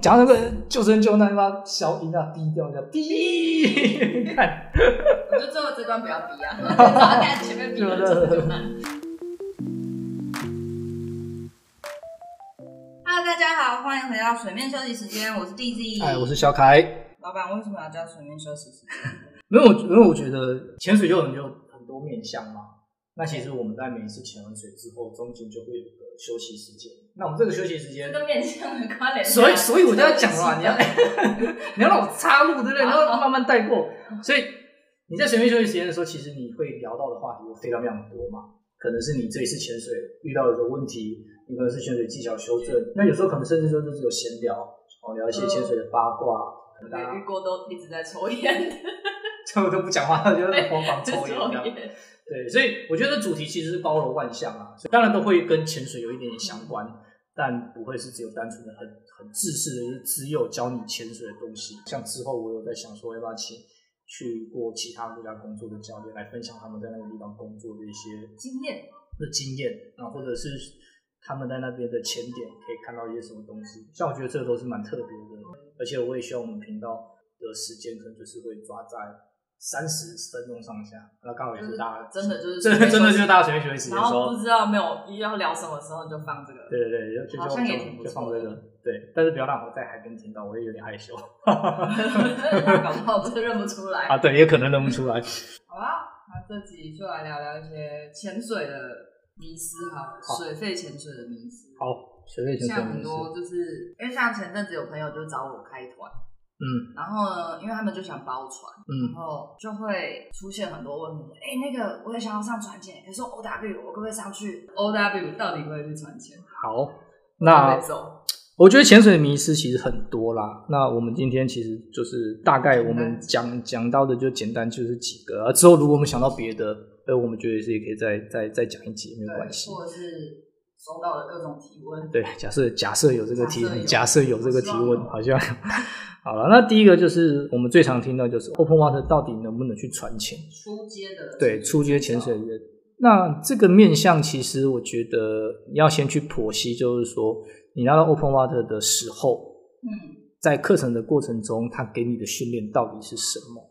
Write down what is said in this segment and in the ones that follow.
讲那个救生救难，把小音啊低调一下，低。看，我觉得最后这段不要低啊，然后看前面低了救生救难。Hello，大家好，欢迎回到水面休息时间，我是 DZ，哎，我是小凯。老板为什么要叫水面休息时间？没有，因为我觉得潜水就很有很多面向嘛。那其实我们在每一次潜完水之后，中间就会有个休息时间。那我们这个休息时间，跟面向的关联。所以，所以我就要讲了，你要，你要让我插入，对不对？然后慢慢带过。所以你在水面休息时间的时候，其实你会聊到的话题会非常非常多嘛。可能是你这一次潜水遇到的问题，你可能是潜水技巧修正。那有时候可能甚至说就是有闲聊，哦，聊一些潜水的八卦。我遇过都一直在抽烟，这我都不讲话，就在厨房 抽烟。对，所以我觉得主题其实是包罗万象啊，当然都会跟潜水有一点点相关，嗯、但不会是只有单纯的很很自私的，就是只有教你潜水的东西。像之后我有在想说，要不要请去过其他国家工作的教练来分享他们在那个地方工作的一些经验的经验啊，或者是他们在那边的潜点可以看到一些什么东西。像我觉得这个都是蛮特别的，而且我也希望我们频道的时间可能就是会抓在。三十分钟上下，那刚好也是大家真的就是真 的真的就是大家随便学习的时候，然后不知道没有要聊什么时候就放这个，对对对，就就就就放这个，对，但是不要让我在海边听到，我也有点害羞，哈哈哈哈搞不好真的认不出来啊，对，也可能认不出来。好啊，那这集就来聊聊一些潜水的迷思哈，水肺潜水的迷思。好，水肺潜水。像很多就是因为像前阵子有朋友就找我开团。嗯，然后呢，因为他们就想包船，嗯，然后就会出现很多问题。哎，那个我也想要上船潜，可是 O W 我可不可以上去？O W 到底可不会去船潜？好，那我觉得潜水迷失其实很多啦。那我们今天其实就是大概我们讲讲到的就简单就是几个，啊，之后如果我们想到别的，呃，我们觉得是也可以再再再讲一集，没有关系。或者是收到了各种提问。对，假设假设有这个提问，假设有这个提问，好像。好了，那第一个就是我们最常听到就是 Open Water 到底能不能去船潜？初阶的对初阶潜水员。那这个面向其实我觉得你要先去剖析，就是说你拿到 Open Water 的时候，嗯，在课程的过程中，他给你的训练到底是什么？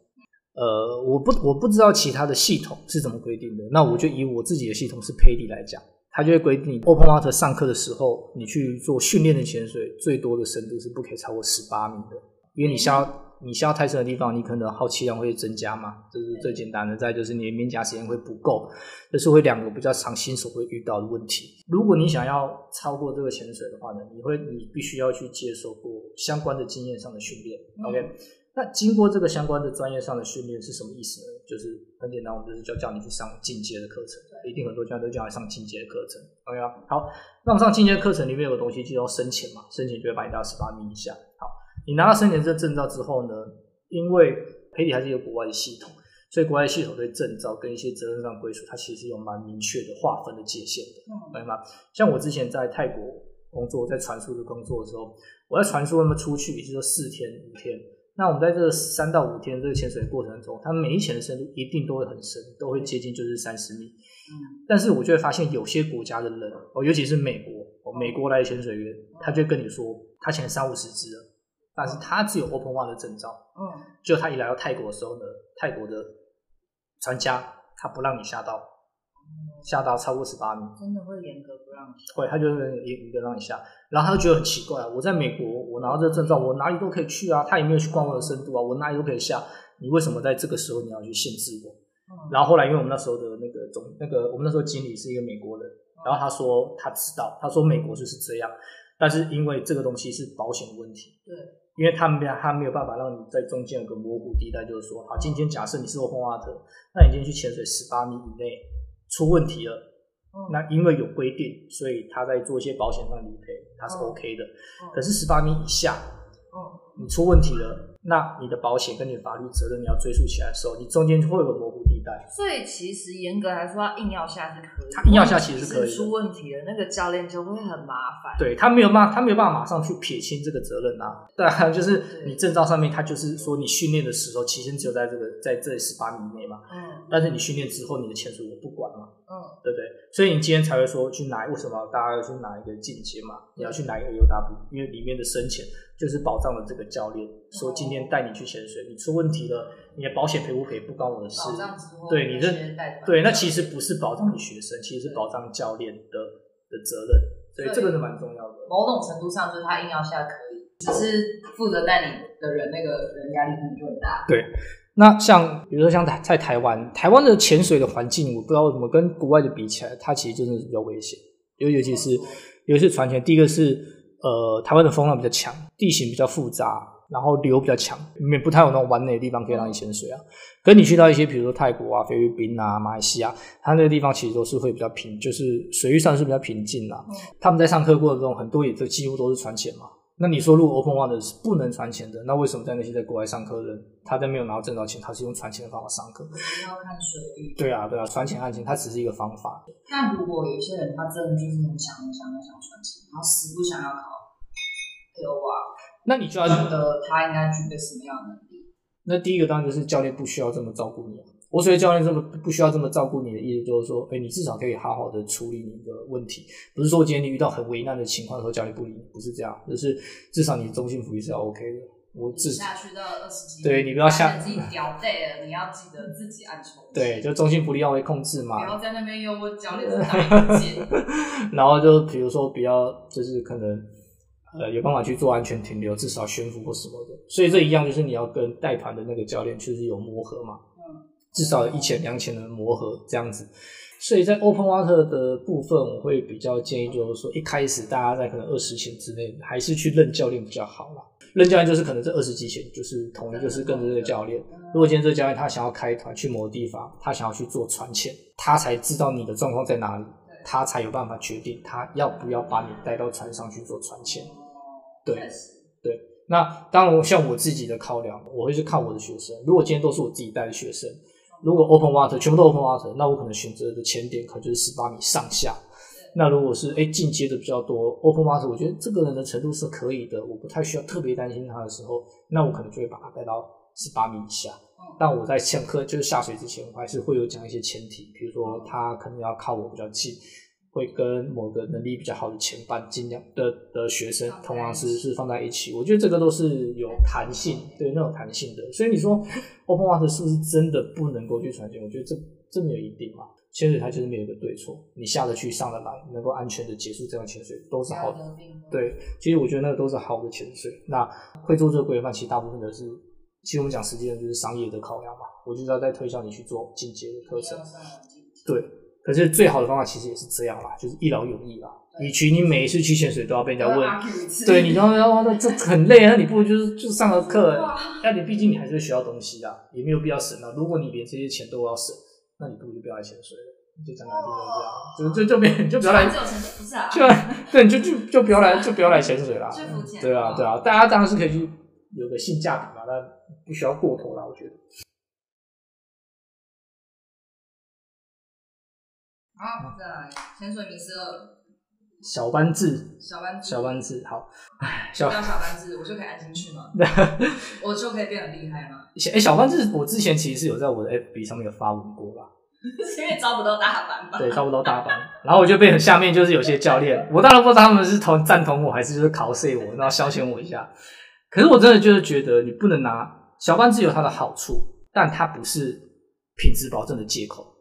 呃，我不我不知道其他的系统是怎么规定的。那我就以我自己的系统是 PADI 来讲，它就会规定 Open Water 上课的时候，你去做训练的潜水，最多的深度是不可以超过十八米的。因为你下你下太深的地方，你可能耗气量会增加嘛，这是最简单的。再就是你的面颊时间会不够，这是会两个比较常新手会遇到的问题。如果你想要超过这个潜水的话呢，你会你必须要去接受过相关的经验上的训练。嗯、OK，那经过这个相关的专业上的训练是什么意思呢？就是很简单，我们就是叫叫你去上进阶的课程。一定很多家都叫你上进阶的课程。OK 啊，好，那我们上进阶课程里面有个东西就叫深潜嘛，深潜就会把你到十八米以下。好。你拿到深潜这证照之后呢，因为 PADI 还是有国外的系统，所以国外的系统对证照跟一些责任上归属，它其实有蛮明确的划分的界限的，明白吗？像我之前在泰国工作，在传输的工作的时候，我在传输那么出去，也就是说四天五天，那我们在这三到五天这个潜水过程中，它每一潜的深度一定都会很深，都会接近就是三十米。嗯，但是我就会发现有些国家的人，哦，尤其是美国，哦，美国来的潜水员，他就跟你说，他潜三五十只了。但是他只有 Open Water 的证照，嗯，就他一来到泰国的时候呢，泰国的船家他不让你下到，下到超过十八米，真的会严格不让你下，会，他就会严格让你下，然后他就觉得很奇怪，我在美国，我拿到这个证照，我哪里都可以去啊，他也没有去管我的深度啊，我哪里都可以下，你为什么在这个时候你要去限制我？然后后来因为我们那时候的那个总那个我们那时候经理是一个美国人，然后他说他知道，他说美国就是这样，但是因为这个东西是保险的问题，对。因为他没有，他没有办法让你在中间有个模糊地带，就是说，好，今天假设你是 Open Water，那你今天去潜水十八米以内出问题了，嗯、那因为有规定，所以他在做一些保险上理赔，他是 OK 的。嗯、可是十八米以下，嗯，你出问题了。那你的保险跟你的法律责任你要追溯起来的时候，你中间就会有个模糊地带。所以其实严格来说，他硬要下是可以。他硬要下其实是可以。出问题了，那个教练就会很麻烦。对，他没有办法，他没有办法马上去撇清这个责任啊。对啊，就是你证照上面，他就是说你训练的时候，期限只有在这个在这十八米以内嘛。嗯。但是你训练之后，你的潜水我不管嘛。嗯，对不对？所以你今天才会说去拿，为什么大家要去拿一个进阶嘛？你要去拿一个 AOW，因为里面的深潜就是保障了这个教练，说今天带你去潜水，你出问题了，你的保险赔不赔不关我的事。保障之后，对你这对，那其实不是保障你学生，其实是保障教练的的责任，所以这个是蛮重要的。某种程度上，就是他硬要下可以，只是负责带你的人那个人压力可能就很大。对。那像比如说像在台湾，台湾的潜水的环境，我不知道为什么跟国外的比起来，它其实真的是比较危险。尤尤其是尤其是船潜，第一个是呃台湾的风浪比较强，地形比较复杂，然后流比较强，里面不太有那种完美的地方可以让你潜水啊。跟你去到一些比如说泰国啊、菲律宾啊、马来西亚，它那个地方其实都是会比较平，就是水域上是比较平静啦。他们在上课过程中，很多也都几乎都是船潜嘛。那你说，如果 Open Water 是不能船潜的，那为什么在那些在国外上课的人，他在没有拿到证照前，他是用船潜的方法上课？要看水域。对啊，对啊，船潜、岸潜，它只是一个方法。那如果有些人，他真的就是很想、很想、很想船潜，然后死不想要考 AOR，那你就要觉得他应该具备什么样的能力？那第一个当然就是教练不需要这么照顾你啊。我所谓教练这么不需要这么照顾你的意思，就是说，哎，你至少可以好好的处理你的问题，不是说今天你遇到很为难的情况的时候教练不理你，不是这样，就是至少你的中心福利是要 OK 的。我至少下去到二十几，对你不要下自己掉队了，你要记得自己按抽。对，就中心福利要会控制嘛。然后在那边又我教练打一 然后就比如说比较就是可能呃有办法去做安全停留，至少悬浮或什么的。所以这一样就是你要跟带团的那个教练确实有磨合嘛。至少一千两千的磨合这样子，所以在 Open Water 的部分，我会比较建议就是说，一开始大家在可能二十前之内，还是去认教练比较好啦。认教练就是可能这二十几前就是统一就是跟着这个教练。如果今天这个教练他想要开团去某个地方，他想要去做船潜，他才知道你的状况在哪里，他才有办法决定他要不要把你带到船上去做船潜。对，对。那当然，像我自己的考量，我会去看我的学生。如果今天都是我自己带的学生。如果 open water 全部都 open water，那我可能选择的前点可能就是十八米上下。那如果是哎进阶的比较多 open water，我觉得这个人的程度是可以的，我不太需要特别担心他的时候，那我可能就会把他带到十八米以下。但我在上课就是下水之前，我还是会有讲一些前提，比如说他可能要靠我比较近。会跟某个能力比较好的前半尽量的的学生，同样是是放在一起，我觉得这个都是有弹性，对那种弹性的。所以你说 Open Water 是不是真的不能够去船潜？我觉得这这没有一定嘛。潜水它就是没有一个对错，你下得去上得来，能够安全的结束这样潜水都是好的。对，其实我觉得那个都是好的潜水。那会做这个规范，其实大部分的是，其实我们讲实际上就是商业的考量嘛。我就是要在推销你去做进阶的课程，对。可是最好的方法其实也是这样啦，就是一劳永逸啦。与其你每一次去潜水都要被人家问，对，你然后然后那这很累啊，那你不如就是就上个课，那你毕竟你还是会学到东西啊，也没有必要省啊。如果你连这些钱都要省，那你不如就不要来潜水了，就这样就这样，就就就别就不要来，就对，你就就就不要来就不要来潜水啦。对啊对啊，大家当然是可以去有个性价比嘛，但不需要过头啦，我觉得。好，再来潜水迷思二，小班制，小班制，小班制，好，小小班制，我就可以安心去吗？我就可以变得厉害吗？哎、欸，小班制，我之前其实是有在我的 FB 上面有发文过吧，因为招不到大班吧？对，招不到大班，然后我就被下面就是有些教练，我当然不知道他们是同赞同我还是就是考试我，然后消遣我一下。可是我真的就是觉得你不能拿小班制有它的好处，但它不是品质保证的借口。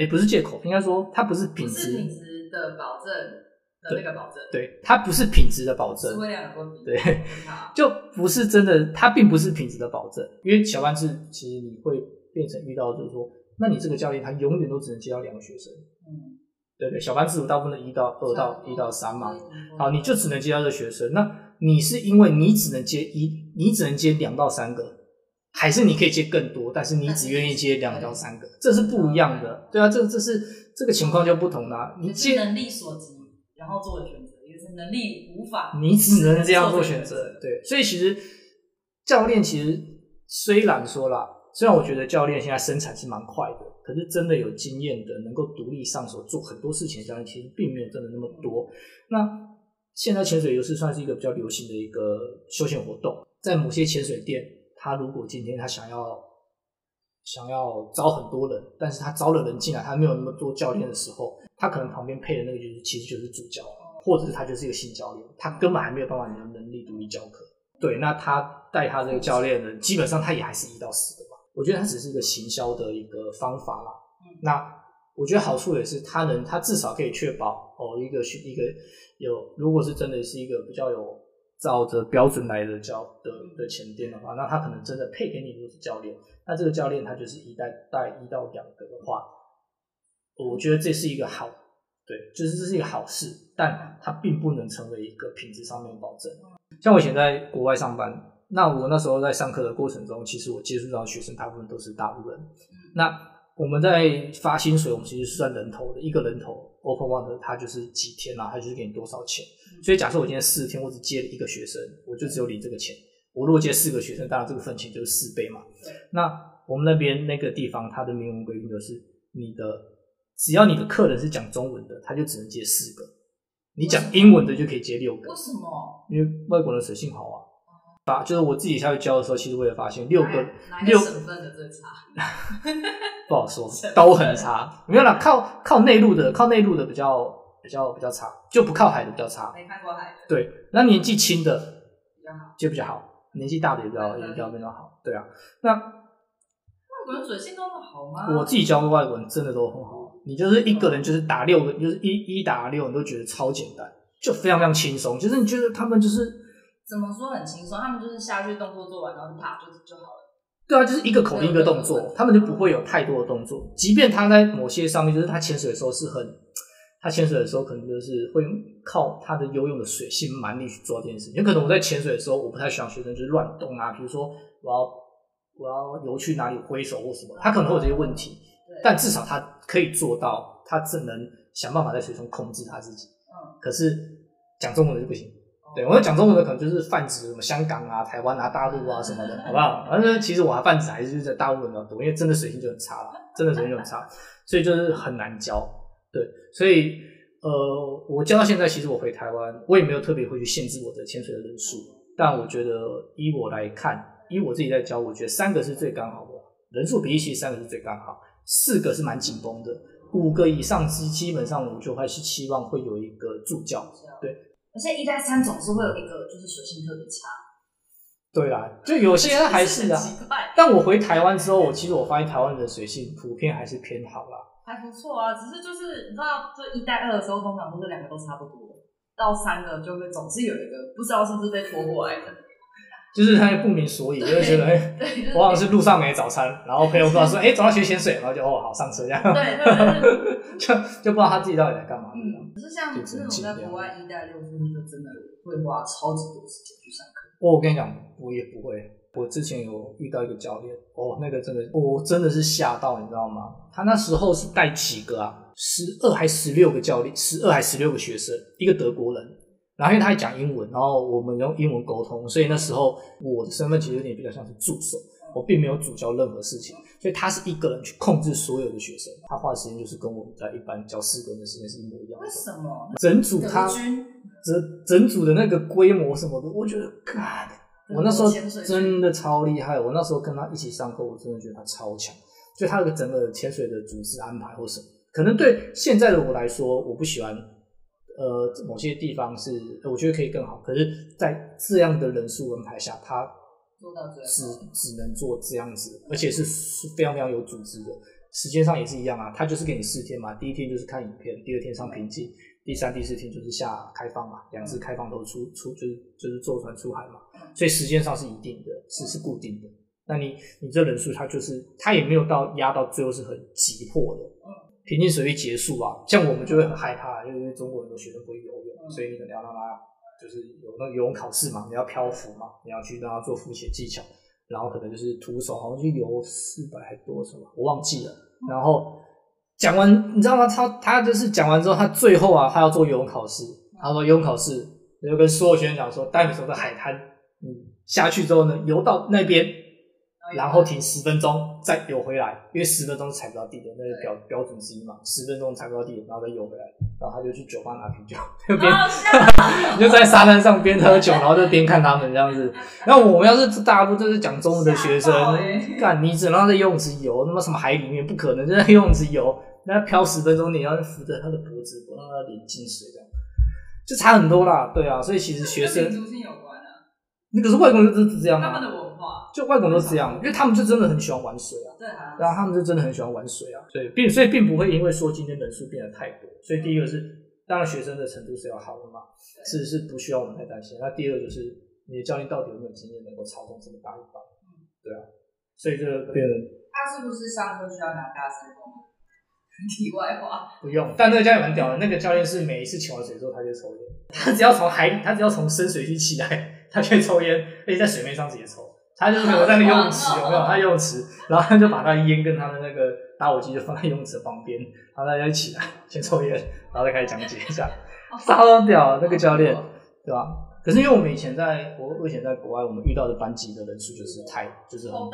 哎，不是借口，应该说它不是品质，品质的保证的那个保证，对，它不是品质的保证，对，就不是真的，它并不是品质的保证，因为小班制其实你会变成遇到就是说，那你这个教练他永远都只能接到两个学生，嗯，对对，小班制大部分的一到二到一到三嘛，好，你就只能接到这个学生，那你是因为你只能接一，你只能接两到三个。还是你可以接更多，但是你只愿意接两到三个，这是不一样的。对啊，这这是这个情况就不同啦。你接能力所及，然后做的选择，也是能力无法，你只能这样做选择。对，所以其实教练其实虽然说啦，虽然我觉得教练现在生产是蛮快的，可是真的有经验的，能够独立上手做很多事情的教练，其实并没有真的那么多。那现在潜水游是算是一个比较流行的一个休闲活动，在某些潜水店。他如果今天他想要想要招很多人，但是他招了人进来，他没有那么多教练的时候，他可能旁边配的那个就是其实就是主教，或者是他就是一个新教练，他根本还没有办法有能力独立教课。对，那他带他这个教练呢，基本上他也还是一到十的吧。我觉得他只是一个行销的一个方法啦。那我觉得好处也是他能，他至少可以确保哦，一个一个有，如果是真的是一个比较有。照着标准来的教的的前店的话，那他可能真的配给你就是教练，那这个教练他就是一带带一到两个的话，我觉得这是一个好，对，就是这是一个好事，但它并不能成为一个品质上面的保证。像我以前在国外上班，那我那时候在上课的过程中，其实我接触到的学生大部分都是大陆人，那。我们在发薪水，我们其实是算人头的，一个人头 Open Water 它就是几天啊，他就是给你多少钱。所以假设我今天四天，我只接了一个学生，我就只有领这个钱。我如果接四个学生，当然这个份钱就是四倍嘛。那我们那边那个地方，它的明文规定就是，你的只要你的客人是讲中文的，他就只能接四个；你讲英文的就可以接六个。为什么？因为外国人水性好啊。啊，就是我自己下去教的时候，其实我也发现六个哪个省份的最差，不好说，都很差。没有啦，靠靠内陆的，靠内陆的比较比较比较差，就不靠海的比较差。没看过海的。对，那年纪轻的比较好，就比较好，年纪大的也比较也比较比较好。对啊，那外国人水性都那么好吗？我自己教的外国人真的都很好。你就是一个人就是打六个，就是一一打六，你都觉得超简单，就非常非常轻松。就是你觉得他们就是。怎么说很轻松？他们就是下去动作做完，然后啪就就好了。对啊，就是一个口令一个动作，他们就不会有太多的动作。即便他在某些上面，就是他潜水的时候是很，他潜水的时候可能就是会靠他的游泳的水性蛮力去做这件事情。有可能我在潜水的时候，我不太喜欢学生就是乱动啊，比如说我要我要游去哪里挥手或什么，他可能会有这些问题。但至少他可以做到，他只能想办法在水中控制他自己。嗯，可是讲中文的就不行。对，我讲中文的可能就是泛指什么香港啊、台湾啊、大陆啊什么的，好不好？反正其实我还泛指还是在大陆人比较多，因为真的水性就很差了，真的水性就很差，所以就是很难教。对，所以呃，我教到现在，其实我回台湾，我也没有特别会去限制我的潜水的人数，但我觉得以我来看，以我自己在教，我觉得三个是最刚好的人数比例，其实三个是最刚好，四个是蛮紧绷的，五个以上基基本上我就还是期望会有一个助教，对。而且一代三总是会有一个，就是水性特别差。对啦，就有些人还是啊。但我回台湾之后，我其实我发现台湾的水性普遍还是偏好啦。还不错啊，只是就是你知道，就一代二的时候，通常都是两个都差不多，到三个就会总是有一个不知道是不是被拖过来的。就是他也不明所以，就会觉得哎，我好像是路上没早餐，然后朋友不知道说哎，走到学潜水，然后就哦好上车这样。对对对，就就不知道他自己到底在干嘛。嗯，可是像这种在国外一带六，就真的会花超级多时间去上课？我跟你讲，我也不会。我之前有遇到一个教练，哦，那个真的，我真的是吓到，你知道吗？他那时候是带几个啊？十二还十六个教练，十二还十六个学生，一个德国人。然后因为他还讲英文，然后我们用英文沟通，所以那时候我的身份其实有点比较像是助手，我并没有主教任何事情，所以他是一个人去控制所有的学生，他花的时间就是跟我们在一般教四个人的时间是一模一样的。为什么？整组他整整组的那个规模什么的，我觉得，God，我那时候真的超厉害。我那时候跟他一起上课，我真的觉得他超强。所以他的整个潜水的组织安排或什么，可能对现在的我来说，我不喜欢。呃，某些地方是我觉得可以更好，可是，在这样的人数安排下，他只只能做这样子，而且是是非常非常有组织的。时间上也是一样啊，他就是给你四天嘛，第一天就是看影片，第二天上评级，第三、第四天就是下开放嘛，两次开放都出出就是就是坐船出海嘛，所以时间上是一定的，是是固定的。那你你这人数，他就是他也没有到压到最后是很急迫的。平静水域结束啊，像我们就会很害怕，因为中国很多学生不会游泳，嗯、所以你可能要让他就是有那个游泳考试嘛，你要漂浮嘛，你要去让他做浮潜技巧，然后可能就是徒手好像去游四百还多什么，我忘记了。然后讲完，你知道吗？他他就是讲完之后，他最后啊，他要做游泳考试。他说游泳考试，就跟所有学生讲说，待会从这海滩，嗯下去之后呢，游到那边，然后停十分钟再游回来，因为十分钟是踩不到地的，那是标标准之一嘛。十分钟踩不到地，然后再游回来，然后他就去酒吧拿啤酒，边 就在沙滩上边喝酒，然后就边看他们这样子。然后我们要是大家都是讲中文的学生，干你只能在游泳池游，那么什么海里面不可能就在游泳池游，那漂十分钟，你要扶着他的脖子，不让他脸进水这样，就差很多啦。对啊，所以其实学生。那可是外国人就是这样啊，的就外国人都是这样，因为他们就真的很喜欢玩水啊。对啊，然后他们就真的很喜欢玩水啊。所以并所以并不会因为说今天人数变得太多，所以第一个是当然学生的程度是要好的嘛，是是不需要我们太担心。那第二个就是你的教练到底有没有经验能够操纵这么大一把？嗯，对啊，所以这个变成他是不是上课需要拿大声公？题外话，不用，但那个教练蛮屌的，那个教练是每一次潜完水之后他就抽烟，他只要从海里，他只要从深水区起来。他就抽烟，而且在水面上直接抽。他就是有在那个游泳池，有没有？他游泳池，然后他就把他烟跟他的那个打火机就放在游泳池旁边，然后大家一起来先抽烟，然后再开始讲解一下。超屌，那个教练，对吧？可是因为我们以前在国，我以前在国外，我们遇到的班级的人数就是太，就是很多，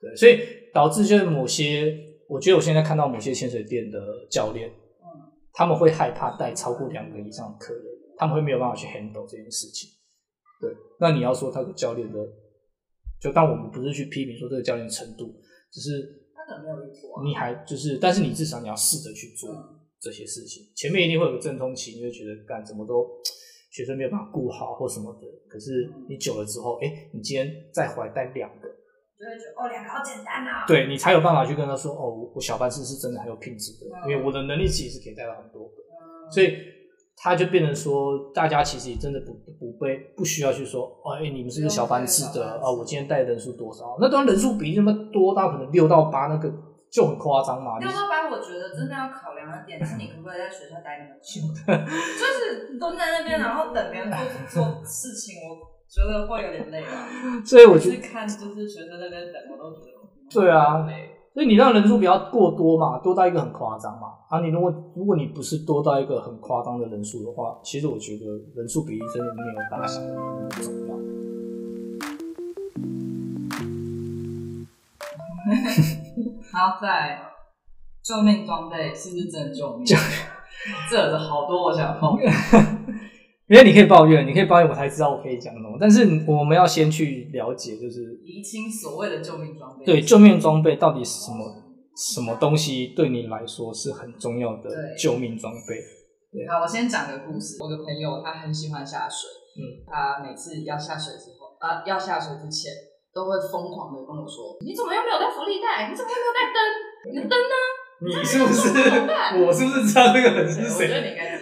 对，所以导致就是某些，我觉得我现在看到某些潜水店的教练，嗯，他们会害怕带超过两个以上的客人，他们会没有办法去 handle 这件事情。对，那你要说他的教练的，就当我们不是去批评说这个教练程度，只是他可能没有遇过，你还就是，但是你至少你要试着去做这些事情。前面一定会有个阵痛期，你会觉得干怎么都学生没有办法顾好或什么的。可是你久了之后，哎、欸，你今天再回来带两个，就会觉得哦，两个好简单啊。对，你才有办法去跟他说哦，我小班制是真的很有品质的，因为我的能力其实是可以带到很多的，所以。他就变成说，大家其实也真的不不被不需要去说，哎、欸，你们是个小班制的啊、哦，我今天带人数多少？那当然人数比那么多到可能六到八，那个就很夸张嘛。六到八，我觉得真的要考量的点是，你可不可以在学校待那么久？就是蹲在那边，然后等别人做做事情，我觉得会有点累啊。所以我是看，就是学生在那边等，我都觉得对啊。所以你让人数不要过多嘛，多到一个很夸张嘛。啊，你如果如果你不是多到一个很夸张的人数的话，其实我觉得人数比例真的没有大小那么重要。好，在救命装备是不是真的救命？这的好多我想碰。因为你可以抱怨，你可以抱怨，我才知道我可以讲什么。但是我们要先去了解，就是厘清所谓的救命装备。对，救命装备到底是什么？什么东西对你来说是很重要的救命装备？对。好，我先讲个故事。我的朋友他很喜欢下水，嗯，他每次要下水之后，啊，要下水之前，都会疯狂的跟我说：“你怎么又没有带浮力袋？你怎么又没有带灯？你的灯呢？”你是不是？我是不是知道这个人是谁？我觉得你应该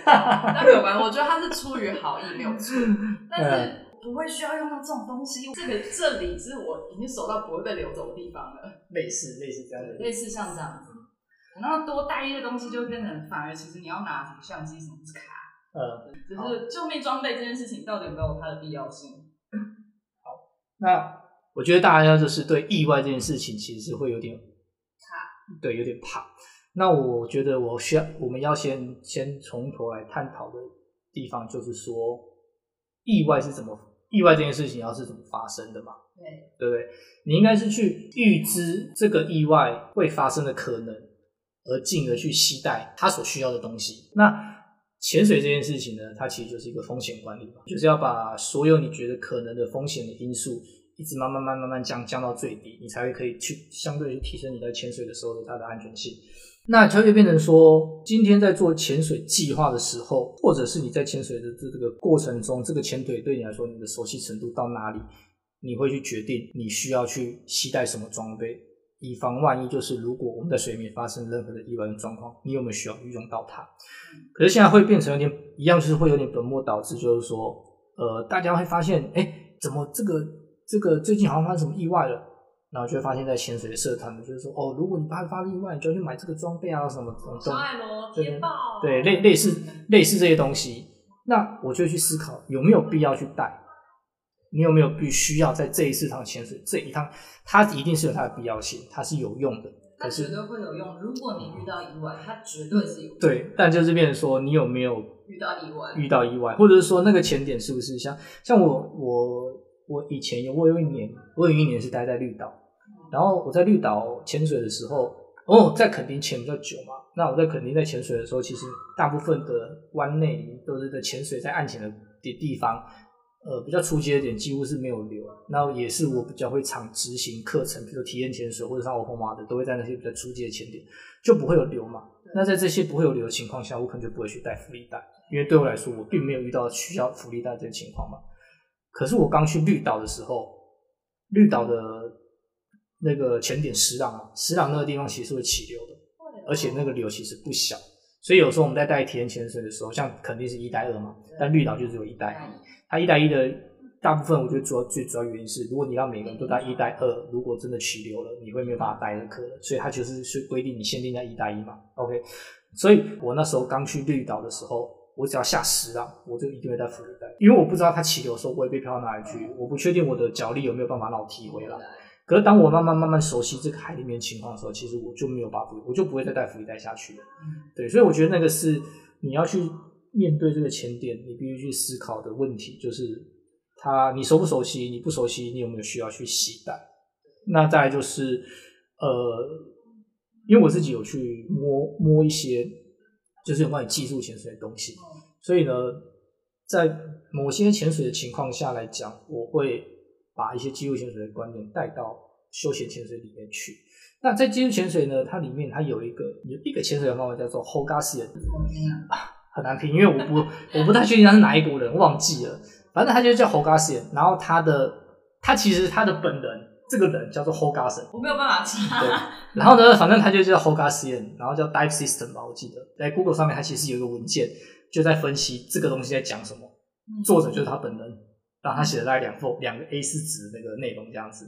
没有关系。我觉得他是出于好意，没有错。但是不会需要用到这种东西。这个这里是我已经熟到不会被流走的地方了。类似类似这样的，类似像这样子。然后多带一个东西，就变成反而其实你要拿什么相机、什么卡，呃，就是救命装备这件事情到底有没有它的必要性？好，那我觉得大家就是对意外这件事情，其实是会有点怕。对，有点怕。那我觉得我需要，我们要先先从头来探讨的地方，就是说意外是怎么，意外这件事情要是怎么发生的嘛？对，对不对？你应该是去预知这个意外会发生的可能，而进而去期待它所需要的东西。那潜水这件事情呢，它其实就是一个风险管理嘛，就是要把所有你觉得可能的风险的因素。一直慢慢慢慢慢降降到最低，你才会可以去相对去提升你在潜水的时候的它的安全性。那就会变成说，今天在做潜水计划的时候，或者是你在潜水的这这个过程中，这个潜水对你来说，你的熟悉程度到哪里，你会去决定你需要去携带什么装备，以防万一。就是如果我们在水里面发生任何的意外的状况，你有没有需要运用到它？可是现在会变成有点一样，就是会有点本末倒置，就是说，呃，大家会发现，哎，怎么这个？这个最近好像发生什么意外了，然后就会发现，在潜水的社团就是说，哦，如果你发发生意外，你就要去买这个装备啊，什么什么东西，对，类类似类似这些东西，那我就去思考有没有必要去带，你有没有必须要在这一次趟潜水这一趟，它一定是有它的必要性，它是有用的，它绝对会有用。如果你遇到意外，它绝对是有用。对，但就是变成说，你有没有遇到意外？遇到意外，或者是说那个潜点是不是像像我我。我以前有，我有一年，我有一年是待在绿岛，然后我在绿岛潜水的时候，哦，在垦丁潜比较久嘛。那我在垦丁在潜水的时候，其实大部分的湾内都是在潜水在岸潜的地地方，呃，比较初级的点几乎是没有流。那也是我比较会常执行课程，比如体验潜水或者上 open water 的，都会在那些比较初级的潜点，就不会有流嘛。那在这些不会有流的情况下，我可能就不会去带浮力袋，因为对我来说，我并没有遇到需要浮力袋这个情况嘛。可是我刚去绿岛的时候，绿岛的那个前点石朗啊，石朗那个地方其实会起流的，而且那个流其实不小，所以有时候我们在带体验潜水的时候，像肯定是一带二嘛，但绿岛就只有一带一。它一带一的大部分，我觉得主要最主要原因是，如果你让每个人都带一带二，如果真的起流了，你会没有办法带的课了，所以它就是是规定你限定在一带一嘛。OK，所以我那时候刚去绿岛的时候。我只要下十浪，我就一定会带浮力袋，因为我不知道它起流的时候我会被飘到哪里去，我不确定我的脚力有没有办法让我提回来。可是当我慢慢慢慢熟悉这个海里面情况的时候，其实我就没有把浮，我就不会再带浮力袋下去了。对，所以我觉得那个是你要去面对这个潜点，你必须去思考的问题，就是它你熟不熟悉？你不熟悉，你有没有需要去洗带？那再来就是呃，因为我自己有去摸摸一些。就是有关于技术潜水的东西，所以呢，在某些潜水的情况下来讲，我会把一些技术潜水的观念带到休闲潜水里面去。那在技术潜水呢，它里面它有一个有一个潜水的方法叫做 Hogasian，很难拼，因为我不我不太确定他是哪一国人，忘记了，反正他就叫 Hogasian，然后他的他其实他的本人。这个人叫做 Hogasian，我没有办法记。对，然后呢，反正他就叫 Hogasian，然后叫 Dive System 吧，我记得在 Google 上面，他其实有一个文件，就在分析这个东西在讲什么。作者就是他本人，然后他写了大概两份两个 A 四纸那个内容这样子。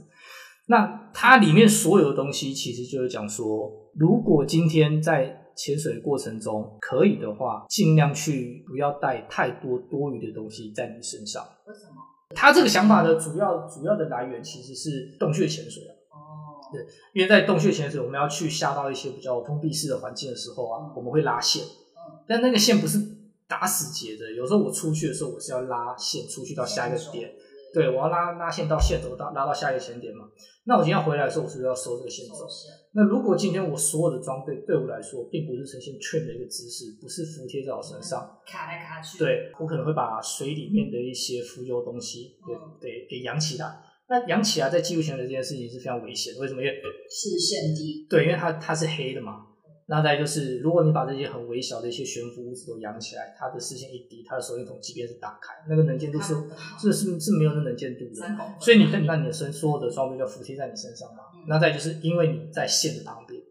那它里面所有的东西，其实就是讲说，如果今天在潜水的过程中可以的话，尽量去不要带太多多余的东西在你身上。为什么？他这个想法的主要主要的来源其实是洞穴潜水啊。哦，对，因为在洞穴潜水，我们要去下到一些比较封闭式的环境的时候啊，我们会拉线。嗯，但那个线不是打死结的，有时候我出去的时候，我是要拉线出去到下一个点。对，我要拉拉线到线头到拉到下一个前点嘛。那我今天要回来的时候，我是不是要收这个线走？那如果今天我所有的装备对我来说，并不是呈现圈的一个姿势，不是服贴在我身上，卡来卡去。对，我可能会把水里面的一些浮游东西给给给扬起来。那扬起来在技术前的这件事情是非常危险，为什么？因为视线低。对，因为它它是黑的嘛。那再就是，如果你把这些很微小的一些悬浮物质都扬起来，它的视线一低，它的手电筒即便是打开，那个能见度是是是是没有那能见度的。所以你看，那你的身所有的装备就服贴在你身上嘛。那再就是因为你在线的旁边，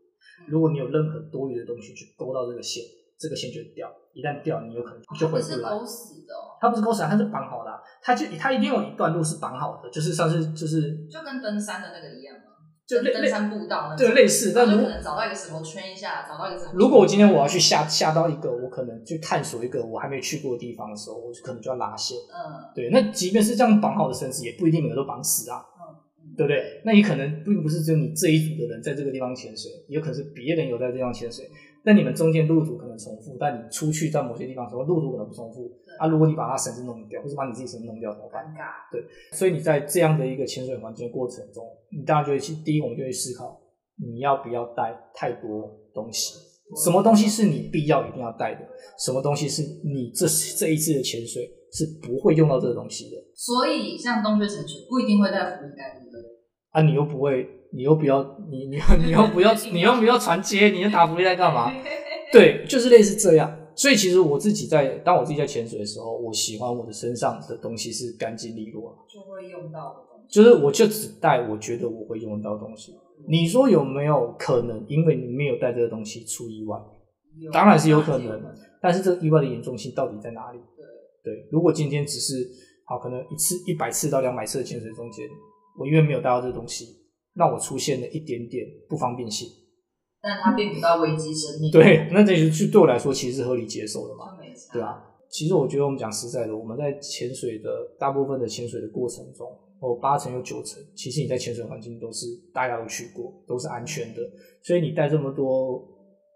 如果你有任何多余的东西去勾到这个线，这个线就会掉。一旦掉，你有可能就回不来。它不是勾死的，哦，它不是勾死，它是绑好的，啊。它就它一定有一段路是绑好的，就是像是就是就跟登山的那个一样。就登山步道，对，类似，但可能找到一个石头圈一下，找到一个什么。如果我今天我要去下下到一个我可能去探索一个我还没去过的地方的时候，我可能就要拉线。嗯，对，那即便是这样绑好的绳子，也不一定每个都绑死啊。嗯，对不对？那也可能并不是只有你这一组的人在这个地方潜水，也有可能是别人有在这地方潜水。那你们中间路途可能重复，但你出去在某些地方的时候，路途可能不重复。啊，如果你把它绳子弄掉，或是把你自己绳子弄掉，怎么办？尴尬。对，所以你在这样的一个潜水环境过程中，你当然就会去，第一，我们就会思考，你要不要带太多东西？什么东西是你必要一定要带的？什么东西是你这这一次的潜水是不会用到这个东西的？所以，像洞穴潜水不一定会带浮力带，对不对？啊，你又不会，你又不要，你你你又不要，你又不要传接，你要打浮力袋干嘛？对，就是类似这样。所以其实我自己在当我自己在潜水的时候，我喜欢我的身上的东西是干净利落，就会用到的东西。就是我就只带我觉得我会用到的东西。你说有没有可能，因为你没有带这个东西出意外？当然是有可能，但是这个意外的严重性到底在哪里？对对，如果今天只是好，可能一次一百次到两百次的潜水中间，我因为没有带到这个东西，让我出现了一点点不方便性。但它并不到危及生命。对，那这些对我来说其实是合理接受的嘛？对啊，其实我觉得我们讲实在的，我们在潜水的大部分的潜水的过程中，哦，八成有九成，其实你在潜水环境都是大家都去过，都是安全的。所以你带这么多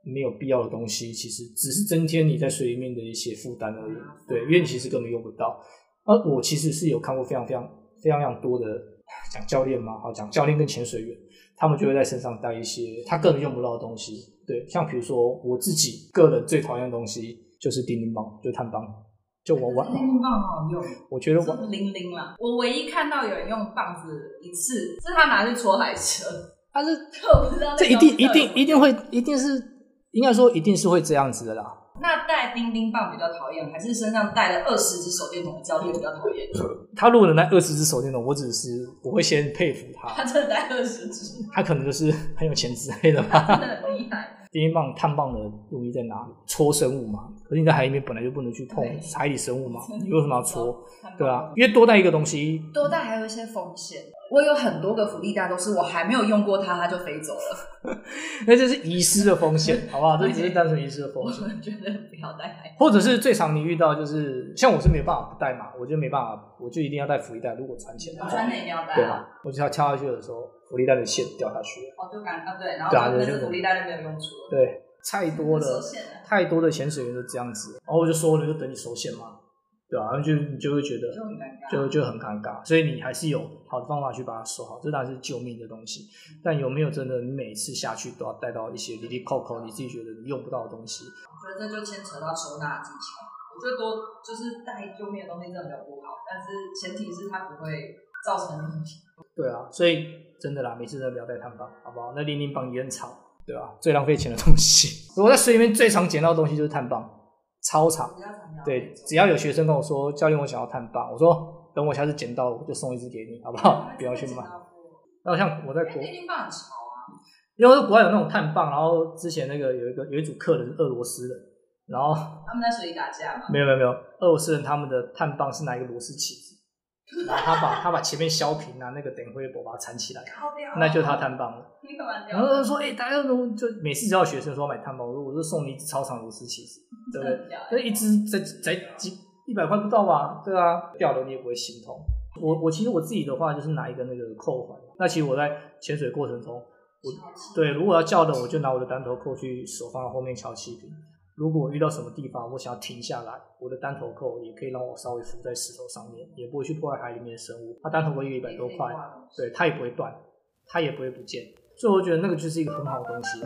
没有必要的东西，其实只是增添你在水里面的一些负担而已。对，因为你其实根本用不到。而我其实是有看过非常非常非常非常多的。讲教练嘛，好讲教练跟潜水员，他们就会在身上带一些他个人用不到的东西。对，像比如说我自己个人最讨厌的东西就是叮叮棒，就是碳棒。就我玩，叮叮棒很好用。我觉得我零零啦。我唯一看到有人用棒子一次，是他拿去戳海蛇。他是我不知道。这一定一定一定会，一定是应该说一定是会这样子的啦。那带冰冰棒比较讨厌，还是身上带了二十只手电筒的教练比较讨厌？他如果能带二十只手电筒，我只是我会先佩服他。他真的带二十只？他可能就是很有钱之类的吧。真的很厉害。叮叮棒、碳棒的用意在哪里？戳生物嘛。可是你在海里面本来就不能去碰海底生物嘛，你为什么要戳？对啊，因为多带一个东西，多带还有一些风险。我有很多个福利袋，都是我还没有用过它，它就飞走了。那这是遗失的风险，好不好？这只是单纯遗失的风险。我觉得不要带。或者是最常你遇到就是，像我是没办法不带嘛，我就没办法，我就一定要带福利袋。如果船潜，船的一定要带。对啊，我就要敲下去的时候，浮力袋的线掉下去了。哦，就感啊，对，然后那个浮力袋就没有用处了。对，太多了，太多的潜水员都这样子，然后我就说了，就等你收线嘛。对啊，然后就你就会觉得就就很尴尬，所以你还是有好的方法去把它收好，这当然是救命的东西。但有没有真的你每次下去都要带到一些哩哩扣扣，你自己觉得你用不到的东西？我觉得这就牵扯到收纳技巧。我觉得多就是带救命的东西真的没有不好，但是前提是它不会造成问题。对啊，所以真的啦，每次都不要带碳棒，好不好？那零零棒也很吵，对吧？最浪费钱的东西。我在水里面最常捡到的东西就是碳棒。超长，对，只要有学生跟我说，教练，我想要碳棒，我说等我下次捡到，我就送一支给你，好不好？不要去买。然后像我在国，因为国外有那种碳棒，然后之前那个有一个有一组客人是俄罗斯的，然后他们在水里打架吗？没有没有没有，俄罗斯人他们的碳棒是拿一个螺丝起子。然后他把他把前面削平啊，那个等灰布把它缠起来，那就他碳棒了。然后他说：“哎、欸，大家都就每次只要学生说买碳棒，我说我就送你一只超长螺丝起子，对不对？那一只才才几一百块不到吧？对啊，掉了你也不会心痛。我我其实我自己的话就是拿一个那个扣环。那其实我在潜水过程中，我对如果要叫的，我就拿我的单头扣去手放在后面敲气瓶。”如果遇到什么地方，我想要停下来，我的单头扣也可以让我稍微浮在石头上面，也不会去破坏海里面的生物。它单头扣一个一百多块，对，它也不会断，它也不会不见，所以我觉得那个就是一个很好的东西。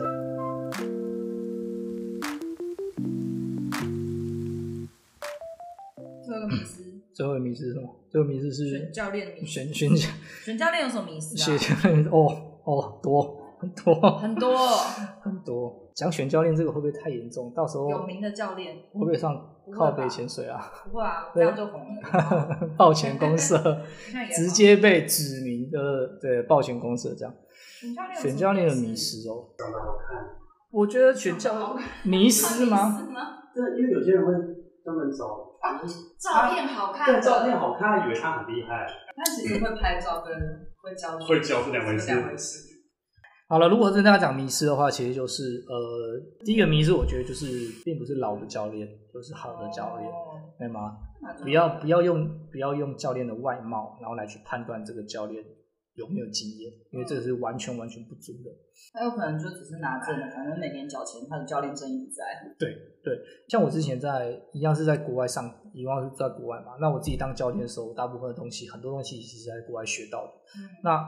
最后一个迷思，最后一个迷思是什么？最后一个迷思是选教练的迷思。选选教练有什么迷思啊？选教练 哦哦多。很多很多 很多，讲选教练这个会不会太严重？到时候有名的教练会不会上靠背潜水啊？不会啊，这样就红了。抱潜公社直接被指名的，对，抱潜公社这样。选教练的迷失哦，长得好看。我觉得选教练迷失吗？对，因为有些人会专门找照片好看，对，照片好看，以为他很厉害。但其实会拍照跟会教会教是两回事。好了，如果真的要讲迷失的话，其实就是呃，第一个迷失，我觉得就是并不是老的教练，就是好的教练，对吗？不要不要用不要用教练的外貌，然后来去判断这个教练有没有经验，因为这个是完全完全不足的。他有可能就只是拿证的，反正每年缴钱，他的教练证一直在。对对，像我之前在一样是在国外上，一样是在国外嘛。那我自己当教练的时候，大部分的东西，很多东西其实是在国外学到的。嗯、那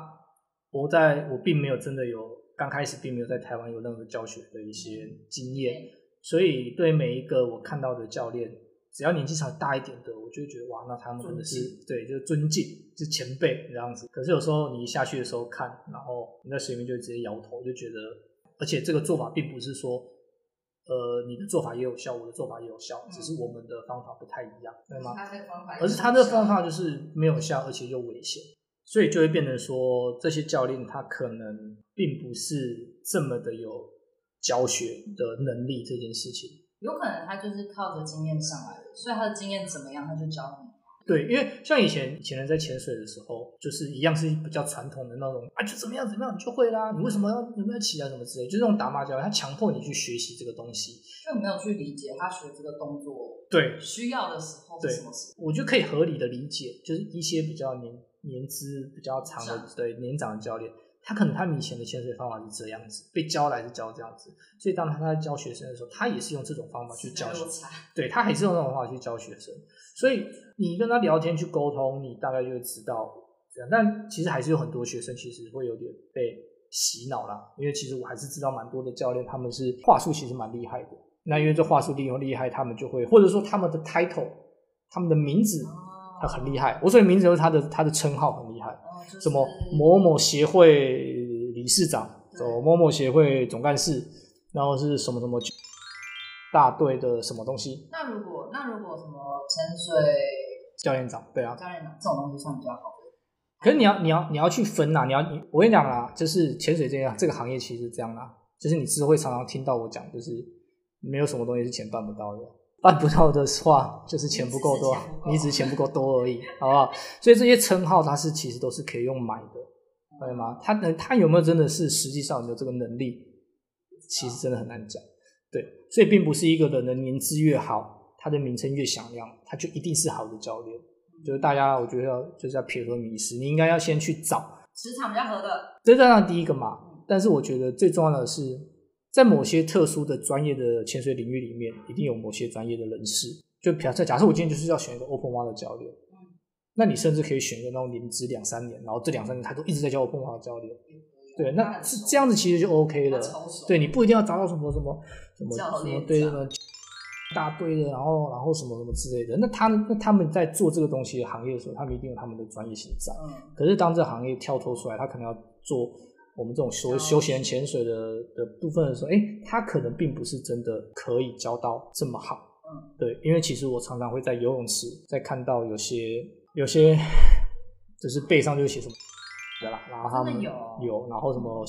我在我并没有真的有刚开始并没有在台湾有任何教学的一些经验，所以对每一个我看到的教练，只要年纪稍微大一点的，我就觉得哇，那他们真的是对，就是尊敬，是前辈这样子。可是有时候你一下去的时候看，然后你在水面就直接摇头，就觉得，而且这个做法并不是说，呃，你的做法也有效，我的做法也有效，只是我们的方法不太一样，对吗？而是他的方法就是没有效，而且又危险。所以就会变成说，这些教练他可能并不是这么的有教学的能力这件事情。有可能他就是靠着经验上来的，所以他的经验怎么样，他就教你。对，因为像以前以前人在潜水的时候，就是一样是比较传统的那种啊，就怎么样怎么样你就会啦，你为什么要有没有起来什么之类，就是那种打骂教练，他强迫你去学习这个东西，就没有去理解他学这个动作对需要的时候是什么时候。我就可以合理的理解，就是一些比较年。年资比较长的，对年长的教练，他可能他以前的潜水方法是这样子，被教来是教这样子，所以当他在教学生的时候，他也是用这种方法去教学生，对他还是用这种方法去教学生，所以你跟他聊天去沟通，你大概就会知道这样，但其实还是有很多学生其实会有点被洗脑啦，因为其实我还是知道蛮多的教练他们是话术其实蛮厉害的。那因为这话术利用厉害，他们就会或者说他们的 title，他们的名字他很厉害。我所以名字就是他的他的称号很厉害，什么某某协会理事长，走某某协会总干事，然后是什么什么大队的什么东西。那如果那如果什么潜水教练长，对啊，教练长这种东西算比较好。可是你要你要你要去分呐、啊，你要你我跟你讲啦，就是潜水这样这个行业其实是这样啦、啊，就是你之后会常常听到我讲，就是没有什么东西是钱办不到的，办不到的话就是钱不够多，你只是钱不够多而已，好不好？所以这些称号它是其实都是可以用买的，对吗？他能他有没有真的是实际上有没有这个能力，其实真的很难讲。对，所以并不是一个人的年资越好，他的名称越响亮，他就一定是好的教练。就是大家，我觉得要就是要撇脱迷失，你应该要先去找磁场比较合的，这是当然第一个嘛。但是我觉得最重要的是，在某些特殊的专业的潜水领域里面，一定有某些专业的人士。就假设假设我今天就是要选一个 Open Water 的教练，那你甚至可以选一个那种年资两三年，然后这两三年他都一直在教 Open Water 的教练。对，那是这样子其实就 OK 了。对，你不一定要找到什么什么什么什么对什么。大堆的，然后然后什么什么之类的，那他那他们在做这个东西的行业的时候，他们一定有他们的专业性在。嗯。可是当这行业跳脱出来，他可能要做我们这种休休闲潜水的的部分的时候，哎，他可能并不是真的可以教到这么好。嗯。对，因为其实我常常会在游泳池在看到有些有些，就是背上就写什么的啦，然后他们有有，然后什么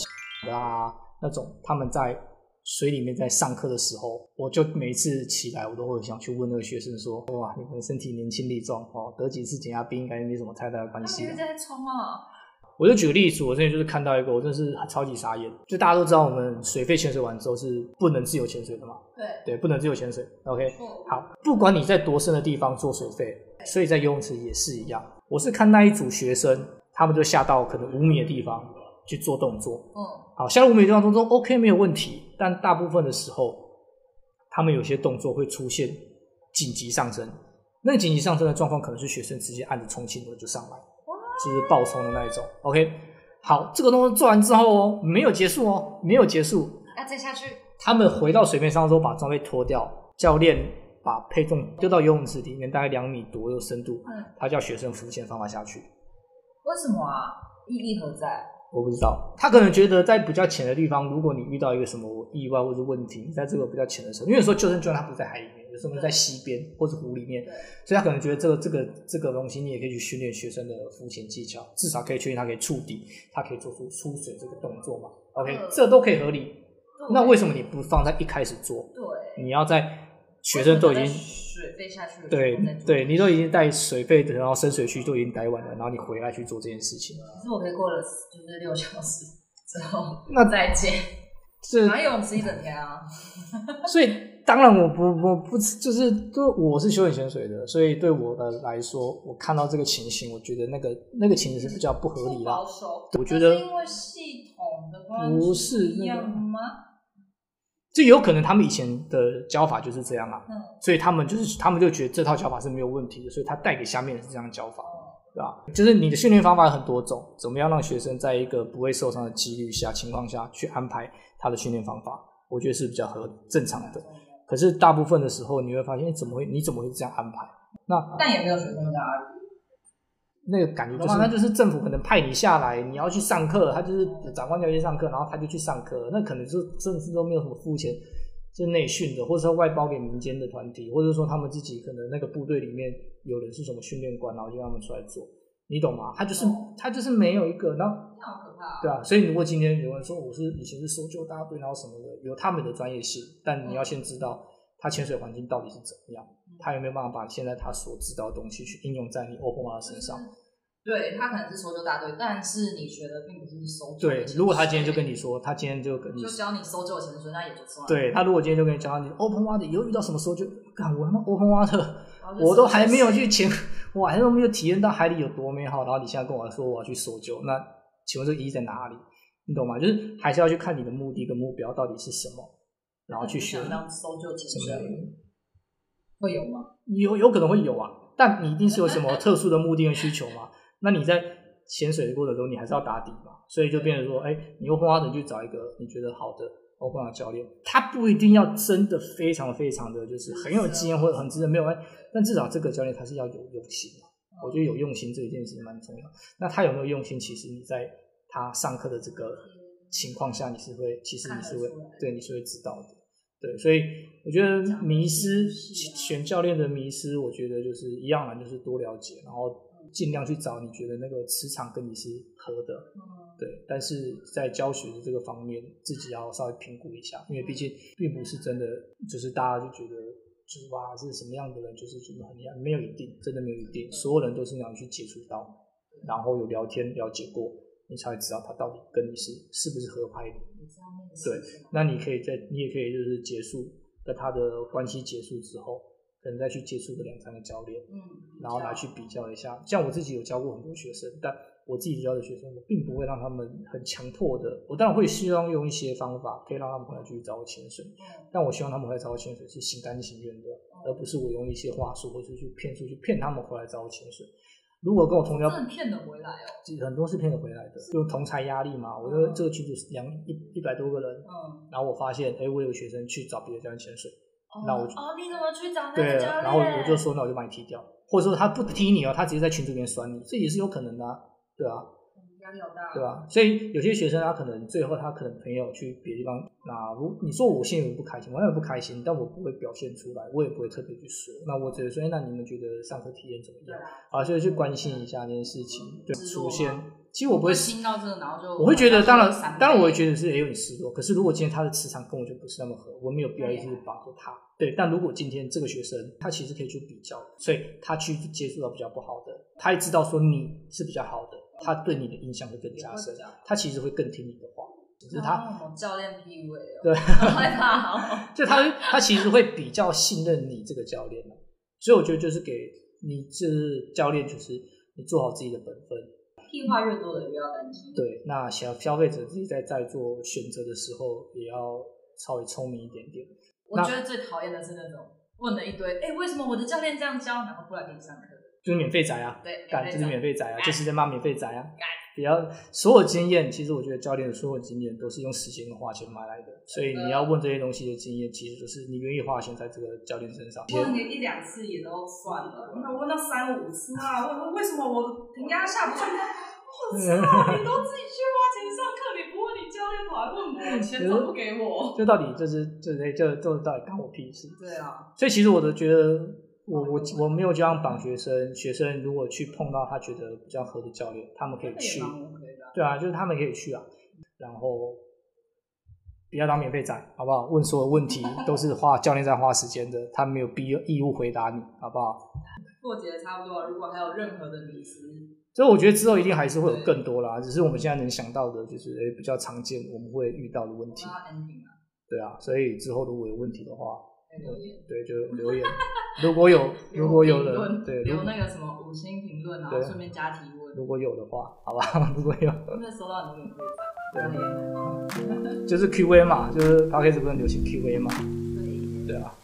的啊那种他们在。水里面在上课的时候，我就每一次起来，我都会想去问那个学生说：“哇，你们身体年轻力壮哦，得几次减压冰应该没什么太大的关系。”在冲啊！我就举个例子，我之前就是看到一个，我真的是超级傻眼。就大家都知道，我们水肺潜水完之后是不能自由潜水的嘛？对对，不能自由潜水。OK，好，不管你在多深的地方做水肺，所以在游泳池也是一样。我是看那一组学生，他们就下到可能五米的地方去做动作。嗯。好，下到五米的地方动作 OK 没有问题，但大部分的时候，他们有些动作会出现紧急上升。那紧急上升的状况，可能是学生直接按着冲气钮就上来，就是爆冲的那一种。OK，好，这个动作做完之后哦，没有结束哦，没有结束，那再下去。他们回到水面上之后，把装备脱掉，教练把配重丢到游泳池里面，大概两米左右深度，嗯他叫学生浮潜方法下去。为什么啊？意义何在？我不知道，他可能觉得在比较浅的地方，如果你遇到一个什么意外或者问题，在这个比较浅的时候，因为有时候救生圈它不在海里面，有时候在溪边或者湖里面，所以他可能觉得这个这个这个东西，你也可以去训练学生的浮潜技巧，至少可以确定他可以触底，他可以做出出水这个动作嘛。OK，这都可以合理。那为什么你不放在一开始做？对，你要在学生都已经水费下去了，对对，你都已经带水肺的，然后深水区都已经待完了，然后你回来去做这件事情。可是我可以过了，就是六小时之后，那再见。是哪有吃一整天啊？所以当然我不我不就是对我是休闲潜水的，所以对我的来说，我看到这个情形，我觉得那个那个情形是比较不合理的。保守，我觉得因为系统的关系不是一样吗？这有可能他们以前的教法就是这样啊，嗯、所以他们就是他们就觉得这套教法是没有问题的，所以他带给下面的是这样教法，对吧？就是你的训练方法有很多种，怎么样让学生在一个不会受伤的几率下情况下去安排他的训练方法，我觉得是比较合正常的。可是大部分的时候你会发现，怎么会你怎么会这样安排？那但也没有学生这样。那个感觉就是，那就是政府可能派你下来，你要去上课，他就是长官叫你去上课，然后他就去上课，那可能就甚至都没有什么付钱，是内训的，或者说外包给民间的团体，或者说他们自己可能那个部队里面有人是什么训练官，然后就让他们出来做，你懂吗？他就是他就是没有一个，然后对啊，所以如果今天有人说我是以前是搜救大队，然后什么的，有他们的专业性，但你要先知道他潜水环境到底是怎么样。他有没有办法把现在他所知道的东西去应用在你 Open Water 身上？对，他可能是搜救大队，但是你学的并不是搜救。对，如果他今天就跟你说，他今天就跟你就教你搜救潜水，那也就算了。对，他如果今天就跟你教你 Open Water，以后遇到什么搜救，干我他妈 Open Water，我都还没有去潜，我还都没有体验到海里有多美好，然后你现在跟我说我要去搜救，那请问这个意义在哪里？你懂吗？就是还是要去看你的目的跟目标到底是什么，然后去学。想当搜救潜水会有吗？有有可能会有啊。但你一定是有什么特殊的目的跟需求吗？那你在潜水的过程中，你还是要打底嘛，所以就变成说，哎，你又花的去找一个你觉得好的 open 教练，他不一定要真的非常非常的就是很有经验或者很资深，没有，但至少这个教练他是要有用心。我觉得有用心这一件事情蛮重要。那他有没有用心？其实你在他上课的这个情况下，你是会，其实你是会，对，你是会知道的。对，所以我觉得迷失选教练的迷失，我觉得就是一样嘛，就是多了解，然后尽量去找你觉得那个磁场跟你是合的。对，但是在教学的这个方面，自己要稍微评估一下，因为毕竟并不是真的，就是大家就觉得。就是哇，是什么样的人，就是觉得很厉害，没有一定，真的没有一定，所有人都是那样去接触到，然后有聊天了解过，你才会知道他到底跟你是是不是合拍的。对，那你可以在，你也可以就是结束，在他的关系结束之后，可能再去接触个两三个教练，嗯，然后来去比较一下。像我自己有教过很多学生，但我自己教的学生，我并不会让他们很强迫的。我当然会希望用一些方法，可以让他们回来继续找我潜水。但我希望他们回来找我潜水是心甘情愿的，而不是我用一些话术或者去骗出去骗他们回来找我潜水。如果跟我同样骗得回来哦，很多是骗得回来的，就同财压力嘛。我说这个群组两一一百多个人，嗯，然后我发现，哎，我有学生去找别的教练潜水，那我哦，你怎么去找那个对，教练？然后我就说，那我就把你踢掉，或者说他不踢你哦，他直接在群组里面酸你，这也是有可能的啊。对啊，压力好大，对吧？所以有些学生他可能最后他可能朋友去别的地方，那如你说我心里不开心，我也不开心，但我不会表现出来，我也不会特别去说。那我只是说，哎，那你们觉得上课体验怎么样？啊，所以去关心一下这件事情。对，出现，其实我不会听到这个，然后就我会觉得，当然，当然我会觉得是也有点失落。可是如果今天他的磁场跟我就不是那么合，我没有必要一直绑着他。对，但如果今天这个学生他其实可以去比较，所以他去接触到比较不好的，他也知道说你是比较好的。他对你的印象会更加深，他其实会更听你的话。只是他教练地位哦，对，害怕。就他他其实会比较信任你这个教练，所以我觉得就是给你就是教练，就是你做好自己的本分。屁话越多的越要担心。对，那小消费者自己在在做选择的时候，也要稍微聪明一点点。我觉得最讨厌的是那种问了一堆，哎，为什么我的教练这样教，然后过来给你上课？就是免费仔啊，对，干就是免费仔啊，就是在骂免费仔啊。干，比较所有经验，其实我觉得教练的所有经验都是用时间跟花钱买来的，所以你要问这些东西的经验，其实就是你愿意花钱在这个教练身上。问你一两次也都算了，那问到三五次啊，问为什么我评价下不去？我操，你都自己去花钱上课，你不问你教练，我还问我，钱都不给我，就到底就是这这这这到底干我屁事？对啊，所以其实我都觉得。我我我没有这样绑学生，学生如果去碰到他觉得比较合的教练，他们可以去，对啊，就是他们可以去啊，然后不要当免费仔，好不好？问所有问题 都是花教练在花时间的，他没有必要义务回答你，好不好？破解的差不多，如果还有任何的迷思，所以我觉得之后一定还是会有更多啦，只是我们现在能想到的就是诶比较常见我们会遇到的问题，对啊，所以之后如果有问题的话。留言对，就留言。如果有，如果有人对留那个什么五星评论，然后顺便加提问。如果有的话，好吧，如果有。就是 Q A 嘛，就是 Podcast 不是流行 Q A 嘛？对，对啊。